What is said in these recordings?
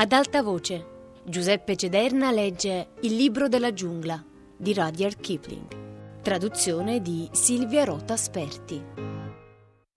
Ad alta voce, Giuseppe Cederna legge Il libro della giungla di Rudyard Kipling. Traduzione di Silvia Rota Sperti.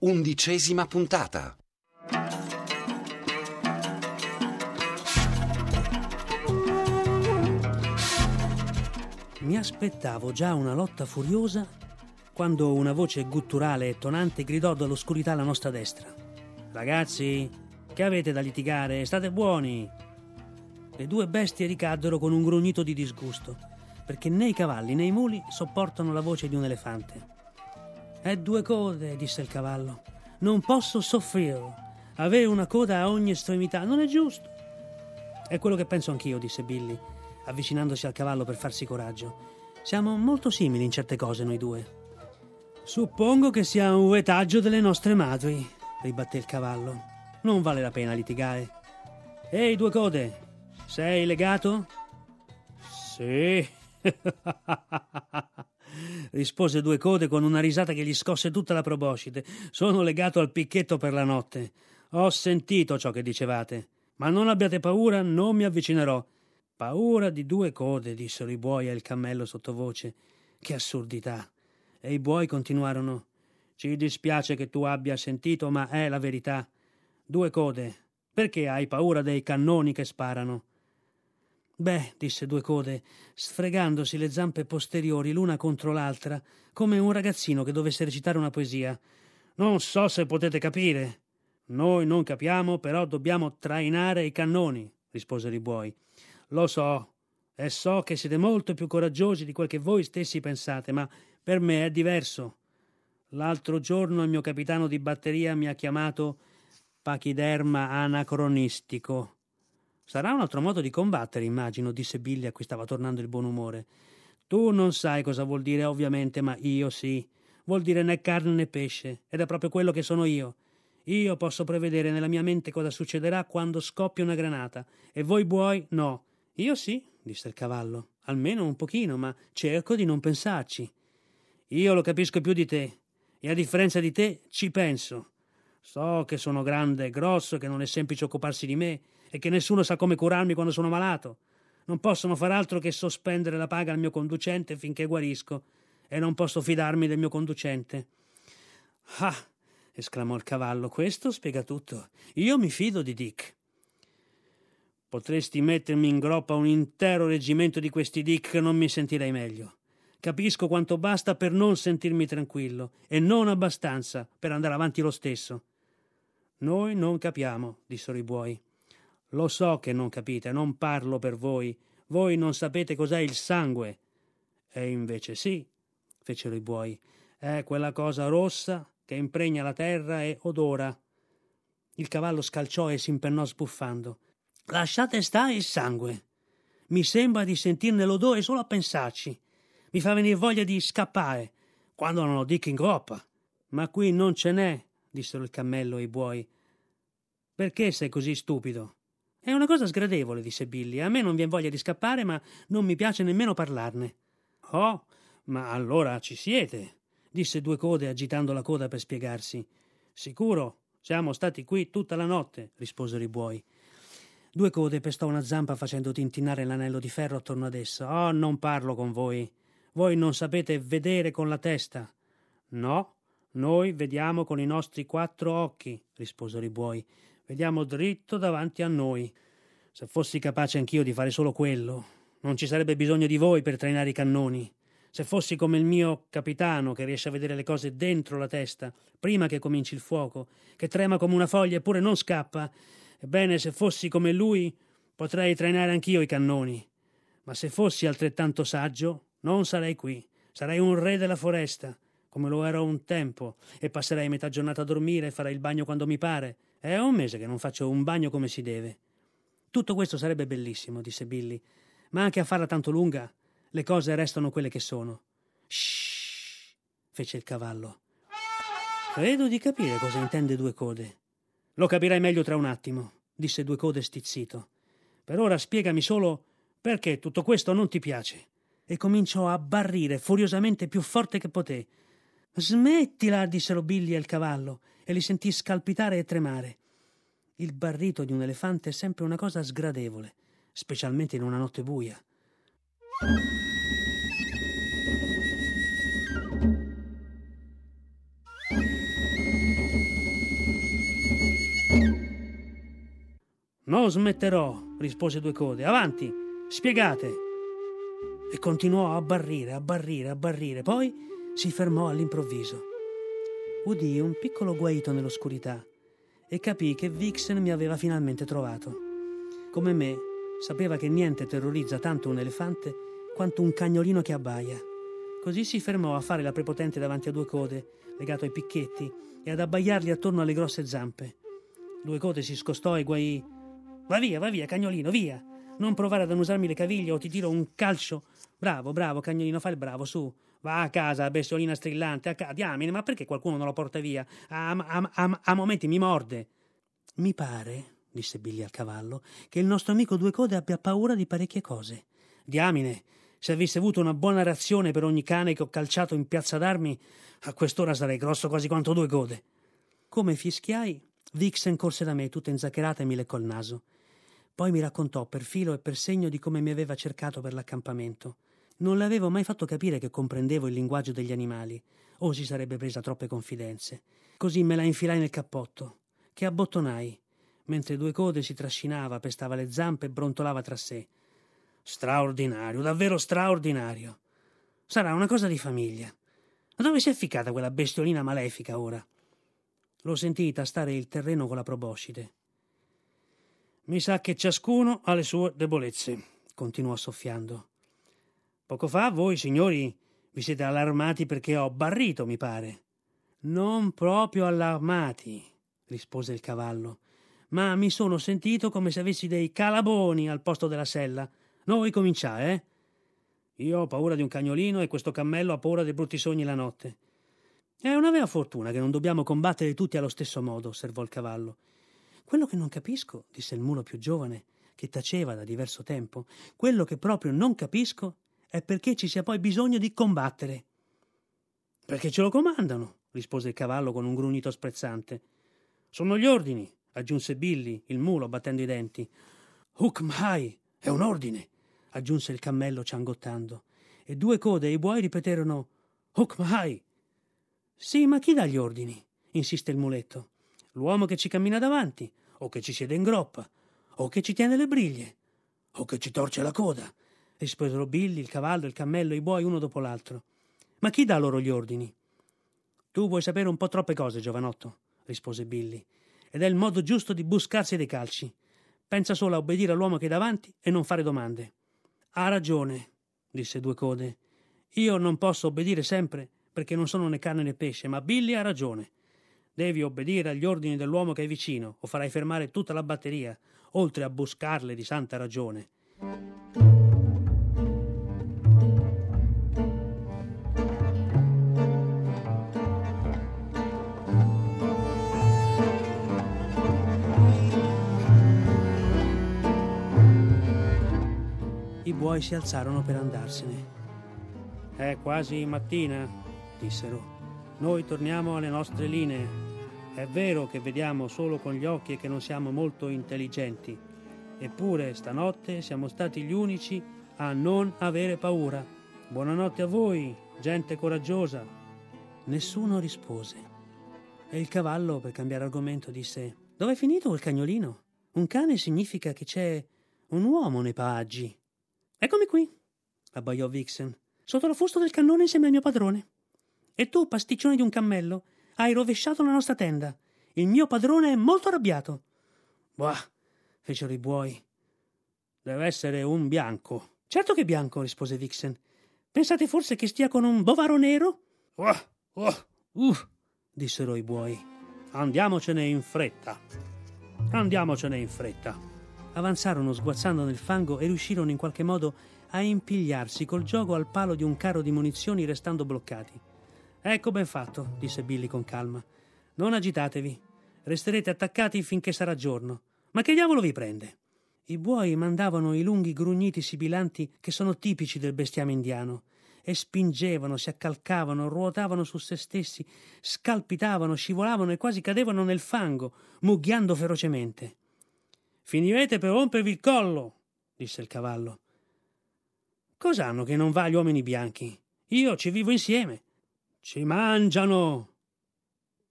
Undicesima puntata. Mi aspettavo già una lotta furiosa quando una voce gutturale e tonante gridò dall'oscurità alla nostra destra. Ragazzi, che avete da litigare? State buoni! Le due bestie ricaddero con un grugnito di disgusto, perché né i cavalli né i muli sopportano la voce di un elefante. È due code, disse il cavallo. Non posso soffrirlo. Avere una coda a ogni estremità non è giusto. È quello che penso anch'io, disse Billy, avvicinandosi al cavallo per farsi coraggio. Siamo molto simili in certe cose noi due. Suppongo che sia un retaggio delle nostre madri, ribatté il cavallo. Non vale la pena litigare. Ehi, due code, sei legato? Sì. rispose due code con una risata che gli scosse tutta la proboscite. Sono legato al picchetto per la notte. Ho sentito ciò che dicevate. Ma non abbiate paura, non mi avvicinerò. Paura di due code, dissero i buoi e il cammello sottovoce. Che assurdità. E i buoi continuarono. Ci dispiace che tu abbia sentito, ma è la verità. Due code. Perché hai paura dei cannoni che sparano? Beh, disse Due Code, sfregandosi le zampe posteriori l'una contro l'altra, come un ragazzino che dovesse recitare una poesia. Non so se potete capire. Noi non capiamo, però dobbiamo trainare i cannoni, risposero i buoi. Lo so, e so che siete molto più coraggiosi di quel che voi stessi pensate, ma per me è diverso. L'altro giorno il mio capitano di batteria mi ha chiamato pachiderma anacronistico. Sarà un altro modo di combattere, immagino, disse Billy a cui stava tornando il buon umore. Tu non sai cosa vuol dire, ovviamente, ma io sì. Vuol dire né carne né pesce, ed è proprio quello che sono io. Io posso prevedere nella mia mente cosa succederà quando scoppia una granata, e voi buoi no. Io sì, disse il cavallo, almeno un pochino, ma cerco di non pensarci. Io lo capisco più di te, e a differenza di te ci penso. So che sono grande e grosso, che non è semplice occuparsi di me e che nessuno sa come curarmi quando sono malato. Non possono far altro che sospendere la paga al mio conducente finché guarisco e non posso fidarmi del mio conducente. Ah! esclamò il cavallo, questo spiega tutto. Io mi fido di Dick. Potresti mettermi in groppa un intero reggimento di questi Dick che non mi sentirei meglio. Capisco quanto basta per non sentirmi tranquillo e non abbastanza per andare avanti lo stesso. Noi non capiamo, dissero i buoi. Lo so che non capite, non parlo per voi. Voi non sapete cos'è il sangue. E invece sì, fecero i buoi. È quella cosa rossa che impregna la terra e odora. Il cavallo scalciò e si impennò sbuffando. Lasciate stare il sangue. Mi sembra di sentirne l'odore solo a pensarci. Mi fa venire voglia di scappare, quando non ho dico in groppa. Ma qui non ce n'è, dissero il cammello e i buoi. Perché sei così stupido? È una cosa sgradevole, disse Billy. A me non vien voglia di scappare, ma non mi piace nemmeno parlarne. Oh, ma allora ci siete, disse Due Code agitando la coda per spiegarsi. Sicuro, siamo stati qui tutta la notte, risposero i buoi. Due Code pestò una zampa facendo tintinnare l'anello di ferro attorno ad essa. Oh, non parlo con voi. Voi non sapete vedere con la testa. No, noi vediamo con i nostri quattro occhi, risposero i buoi. Vediamo dritto davanti a noi. Se fossi capace anch'io di fare solo quello, non ci sarebbe bisogno di voi per trainare i cannoni. Se fossi come il mio capitano, che riesce a vedere le cose dentro la testa, prima che cominci il fuoco, che trema come una foglia eppure non scappa, ebbene, se fossi come lui, potrei trainare anch'io i cannoni. Ma se fossi altrettanto saggio, non sarei qui. Sarei un re della foresta, come lo ero un tempo, e passerei metà giornata a dormire e farei il bagno quando mi pare. È un mese che non faccio un bagno come si deve. Tutto questo sarebbe bellissimo, disse Billy, ma anche a farla tanto lunga le cose restano quelle che sono. Shh, fece il cavallo. Credo di capire cosa intende Due Code. Lo capirai meglio tra un attimo, disse Due Code stizzito. Per ora spiegami solo perché tutto questo non ti piace. E cominciò a barrire furiosamente più forte che poté. Smettila, dissero Billy e il cavallo, e li sentì scalpitare e tremare. Il barrito di un elefante è sempre una cosa sgradevole, specialmente in una notte buia. Non smetterò, rispose Due Code. Avanti, spiegate. E continuò a barrire, a barrire, a barrire. Poi si fermò all'improvviso. Udì un piccolo guaito nell'oscurità e capì che Vixen mi aveva finalmente trovato. Come me, sapeva che niente terrorizza tanto un elefante quanto un cagnolino che abbaia. Così si fermò a fare la prepotente davanti a due code, legato ai picchetti, e ad abbaiargli attorno alle grosse zampe. Due code si scostò e guaì Va via, va via, cagnolino, via. Non provare ad annusarmi le caviglie o ti tiro un calcio. Bravo, bravo, cagnolino, fai il bravo, su. Va a casa, bestiolina strillante, a casa. Diamine, ma perché qualcuno non lo porta via? A, a, a, a momenti mi morde. Mi pare, disse Billy al cavallo, che il nostro amico Due Code abbia paura di parecchie cose. Diamine, se avessi avuto una buona reazione per ogni cane che ho calciato in piazza d'armi, a quest'ora sarei grosso quasi quanto Due Code. Come fischiai, Vixen corse da me, tutta inzaccherata, e mi leccò il naso. Poi mi raccontò per filo e per segno di come mi aveva cercato per l'accampamento. Non le avevo mai fatto capire che comprendevo il linguaggio degli animali, o si sarebbe presa troppe confidenze. Così me la infilai nel cappotto, che abbottonai, mentre due code si trascinava, pestava le zampe e brontolava tra sé. Straordinario, davvero straordinario. Sarà una cosa di famiglia. Ma dove si è ficcata quella bestiolina malefica ora? L'ho sentii tastare il terreno con la proboscide. Mi sa che ciascuno ha le sue debolezze, continuò soffiando. Poco fa voi, signori, vi siete allarmati perché ho barrito, mi pare. Non proprio allarmati, rispose il cavallo, ma mi sono sentito come se avessi dei calaboni al posto della sella. Noi cominciare, eh? Io ho paura di un cagnolino e questo cammello ha paura dei brutti sogni la notte. È una vera fortuna che non dobbiamo combattere tutti allo stesso modo, osservò il cavallo. Quello che non capisco, disse il mulo più giovane, che taceva da diverso tempo, quello che proprio non capisco è perché ci sia poi bisogno di combattere. Perché ce lo comandano, rispose il cavallo con un grugnito sprezzante. Sono gli ordini, aggiunse Billy, il mulo, battendo i denti. Hukmai, è un ordine, aggiunse il cammello ciangottando. E due code e i buoi ripeterono Hukmai. Sì, ma chi dà gli ordini? insiste il muletto l'uomo che ci cammina davanti, o che ci siede in groppa, o che ci tiene le briglie, o che ci torce la coda, risposero Billy, il cavallo, il cammello i buoi uno dopo l'altro. Ma chi dà loro gli ordini? Tu vuoi sapere un po' troppe cose, giovanotto, rispose Billy, ed è il modo giusto di buscarsi dei calci. Pensa solo a obbedire all'uomo che è davanti e non fare domande. Ha ragione, disse Due Code. Io non posso obbedire sempre perché non sono né carne né pesce, ma Billy ha ragione. Devi obbedire agli ordini dell'uomo che è vicino, o farai fermare tutta la batteria, oltre a buscarle di santa ragione. Buoi si alzarono per andarsene. È quasi mattina, dissero. Noi torniamo alle nostre linee. È vero che vediamo solo con gli occhi e che non siamo molto intelligenti. Eppure stanotte siamo stati gli unici a non avere paura. Buonanotte a voi, gente coraggiosa. Nessuno rispose. E il cavallo, per cambiare argomento, disse: Dove è finito quel cagnolino? Un cane significa che c'è un uomo nei paggi. Eccomi qui, abbaiò Vixen, sotto la fusta del cannone insieme al mio padrone. E tu, pasticcione di un cammello, hai rovesciato la nostra tenda. Il mio padrone è molto arrabbiato. Bah, fecero i buoi. Deve essere un bianco. Certo che bianco, rispose Vixen. Pensate forse che stia con un bovaro nero? Uh, uh, uh, dissero i buoi. Andiamocene in fretta. Andiamocene in fretta. Avanzarono sguazzando nel fango e riuscirono in qualche modo a impigliarsi col gioco al palo di un carro di munizioni restando bloccati. Ecco ben fatto, disse Billy con calma. Non agitatevi. Resterete attaccati finché sarà giorno. Ma che diavolo vi prende? I buoi mandavano i lunghi grugniti sibilanti che sono tipici del bestiame indiano e spingevano, si accalcavano, ruotavano su se stessi, scalpitavano, scivolavano e quasi cadevano nel fango, mugghiando ferocemente. Finirete per rompervi il collo, disse il cavallo. Cos'hanno che non va agli uomini bianchi? Io ci vivo insieme. Ci mangiano.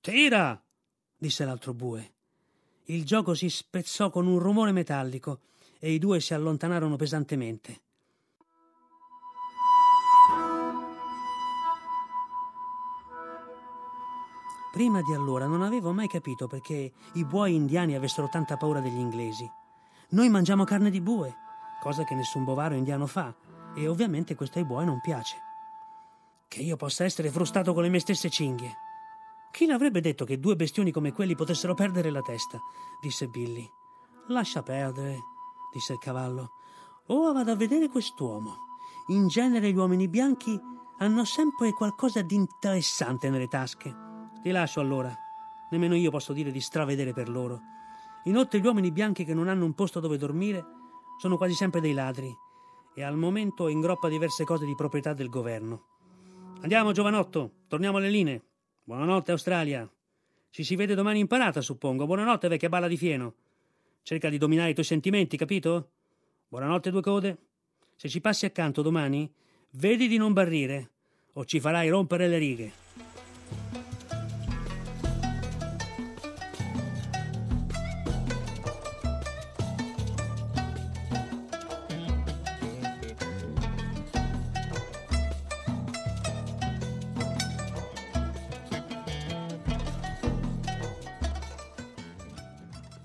Tira, disse l'altro bue. Il gioco si spezzò con un rumore metallico e i due si allontanarono pesantemente. Prima di allora non avevo mai capito perché i buoi indiani avessero tanta paura degli inglesi. Noi mangiamo carne di bue, cosa che nessun bovaro indiano fa, e ovviamente questo ai buoi non piace. Che io possa essere frustato con le mie stesse cinghie. Chi l'avrebbe detto che due bestioni come quelli potessero perdere la testa? disse Billy. Lascia perdere, disse il cavallo. Ora vado a vedere quest'uomo. In genere gli uomini bianchi hanno sempre qualcosa di interessante nelle tasche. Ti lascio allora. Nemmeno io posso dire di stravedere per loro. Inoltre gli uomini bianchi che non hanno un posto dove dormire sono quasi sempre dei ladri e al momento ingroppa diverse cose di proprietà del governo. Andiamo, giovanotto, torniamo alle linee. Buonanotte, Australia. Ci si vede domani in parata, suppongo. Buonanotte, vecchia balla di fieno. Cerca di dominare i tuoi sentimenti, capito? Buonanotte, due code. Se ci passi accanto domani, vedi di non barrire, o ci farai rompere le righe.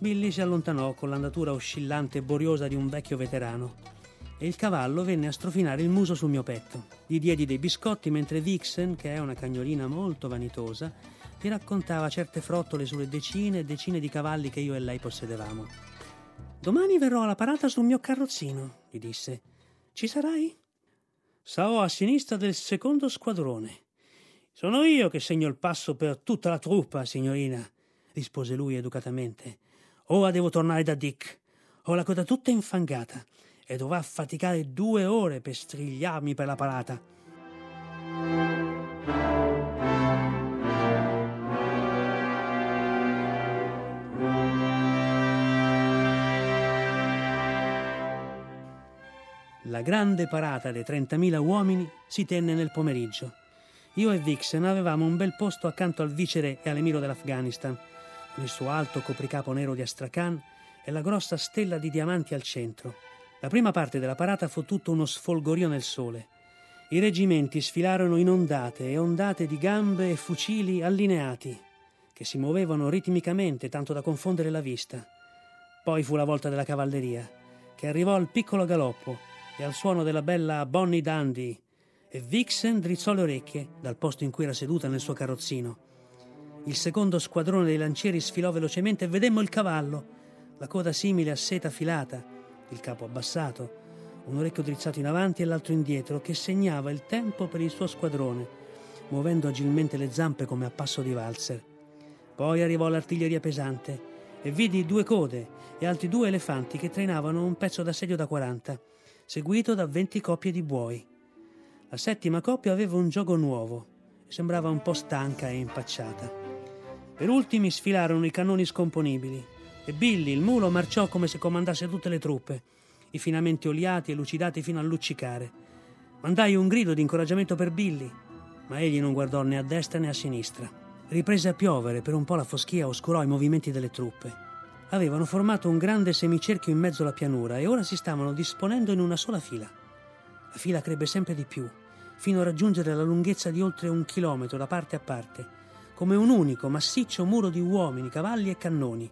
Billy si allontanò con l'andatura oscillante e boriosa di un vecchio veterano e il cavallo venne a strofinare il muso sul mio petto. Gli diedi dei biscotti mentre Vixen, che è una cagnolina molto vanitosa, mi raccontava certe frottole sulle decine e decine di cavalli che io e lei possedevamo. Domani verrò alla parata sul mio carrozzino, gli disse. Ci sarai? Sarò a sinistra del secondo squadrone. Sono io che segno il passo per tutta la truppa, signorina, rispose lui educatamente. Ora devo tornare da Dick. Ho la coda tutta infangata e dovrà faticare due ore per strigliarmi per la parata. La grande parata dei 30.000 uomini si tenne nel pomeriggio. Io e Vixen avevamo un bel posto accanto al vicere e all'emiro dell'Afghanistan il suo alto copricapo nero di Astrakhan e la grossa stella di diamanti al centro. La prima parte della parata fu tutto uno sfolgorio nel sole. I reggimenti sfilarono in ondate e ondate di gambe e fucili allineati, che si muovevano ritmicamente tanto da confondere la vista. Poi fu la volta della cavalleria, che arrivò al piccolo galoppo e al suono della bella Bonnie Dandy, e Vixen drizzò le orecchie dal posto in cui era seduta nel suo carrozzino. Il secondo squadrone dei lancieri sfilò velocemente e vedemmo il cavallo, la coda simile a seta filata, il capo abbassato, un orecchio drizzato in avanti e l'altro indietro, che segnava il tempo per il suo squadrone, muovendo agilmente le zampe come a passo di valzer. Poi arrivò l'artiglieria pesante e vidi due code e altri due elefanti che trainavano un pezzo d'assedio da 40, seguito da 20 coppie di buoi. La settima coppia aveva un gioco nuovo e sembrava un po' stanca e impacciata. Per ultimi sfilarono i cannoni scomponibili e Billy, il mulo, marciò come se comandasse tutte le truppe, i finamenti oliati e lucidati fino a luccicare. Mandai un grido di incoraggiamento per Billy, ma egli non guardò né a destra né a sinistra. Riprese a piovere, per un po' la foschia oscurò i movimenti delle truppe. Avevano formato un grande semicerchio in mezzo alla pianura e ora si stavano disponendo in una sola fila. La fila crebbe sempre di più, fino a raggiungere la lunghezza di oltre un chilometro da parte a parte come un unico massiccio muro di uomini, cavalli e cannoni.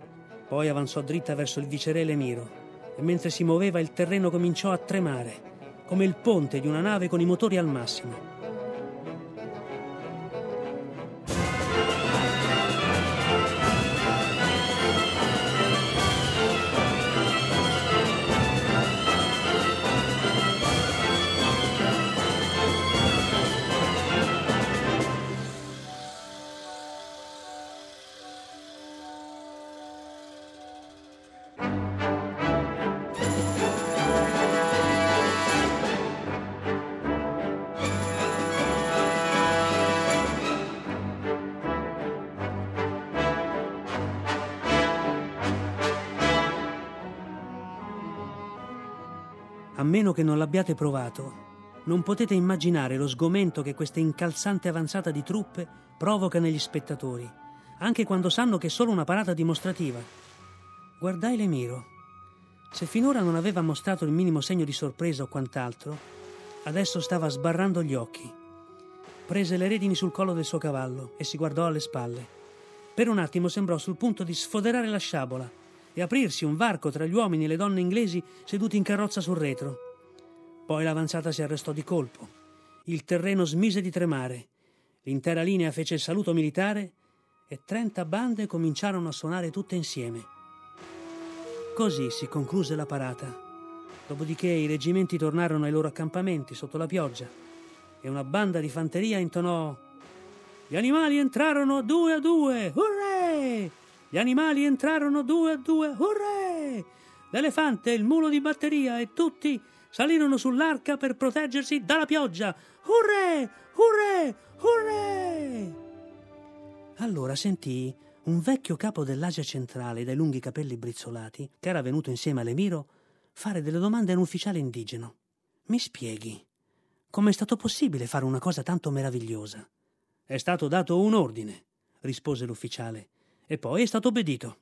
Poi avanzò dritta verso il viceré Lemiro e mentre si muoveva il terreno cominciò a tremare, come il ponte di una nave con i motori al massimo. Meno che non l'abbiate provato, non potete immaginare lo sgomento che questa incalzante avanzata di truppe provoca negli spettatori, anche quando sanno che è solo una parata dimostrativa. Guardai l'Emiro. Se finora non aveva mostrato il minimo segno di sorpresa o quant'altro, adesso stava sbarrando gli occhi. Prese le redini sul collo del suo cavallo e si guardò alle spalle. Per un attimo sembrò sul punto di sfoderare la sciabola e aprirsi un varco tra gli uomini e le donne inglesi seduti in carrozza sul retro. Poi l'avanzata si arrestò di colpo. Il terreno smise di tremare. L'intera linea fece il saluto militare e trenta bande cominciarono a suonare tutte insieme. Così si concluse la parata. Dopodiché i reggimenti tornarono ai loro accampamenti sotto la pioggia e una banda di fanteria intonò Gli animali entrarono due a due, hurray! Gli animali entrarono due a due, hurray! L'elefante, il mulo di batteria e tutti salirono sull'arca per proteggersi dalla pioggia. Hurray! Hurray! Hurray! Allora sentii un vecchio capo dell'Asia centrale dai lunghi capelli brizzolati, che era venuto insieme all'Emiro, fare delle domande a un ufficiale indigeno. Mi spieghi, com'è stato possibile fare una cosa tanto meravigliosa? È stato dato un ordine, rispose l'ufficiale, e poi è stato obbedito.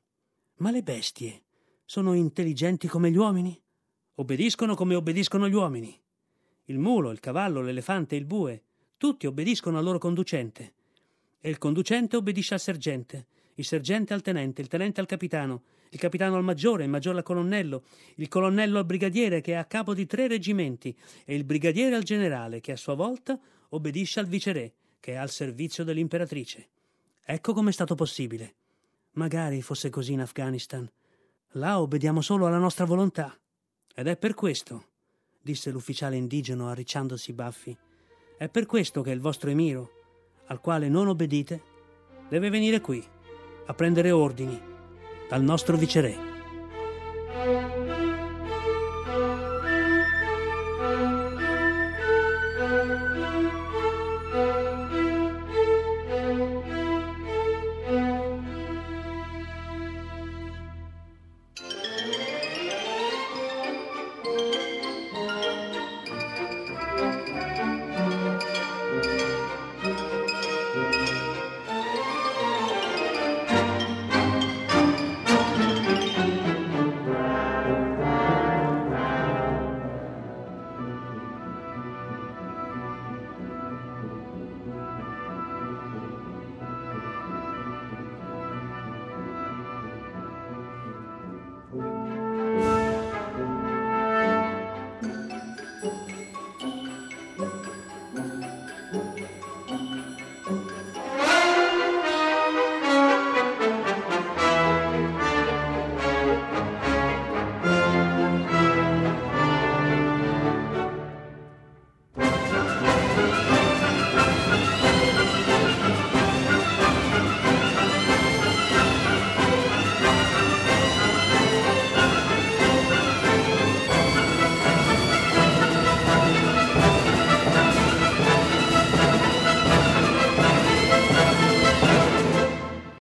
Ma le bestie sono intelligenti come gli uomini? Obbediscono come obbediscono gli uomini. Il mulo, il cavallo, l'elefante il bue, tutti obbediscono al loro conducente. E il conducente obbedisce al sergente, il sergente al tenente, il tenente al capitano, il capitano al maggiore, il maggiore al colonnello, il colonnello al brigadiere che è a capo di tre reggimenti e il brigadiere al generale che a sua volta obbedisce al viceré che è al servizio dell'imperatrice. Ecco com'è stato possibile. Magari fosse così in Afghanistan. Là obbediamo solo alla nostra volontà. Ed è per questo, disse l'ufficiale indigeno arricciandosi i baffi, è per questo che il vostro emiro, al quale non obbedite, deve venire qui a prendere ordini dal nostro viceré.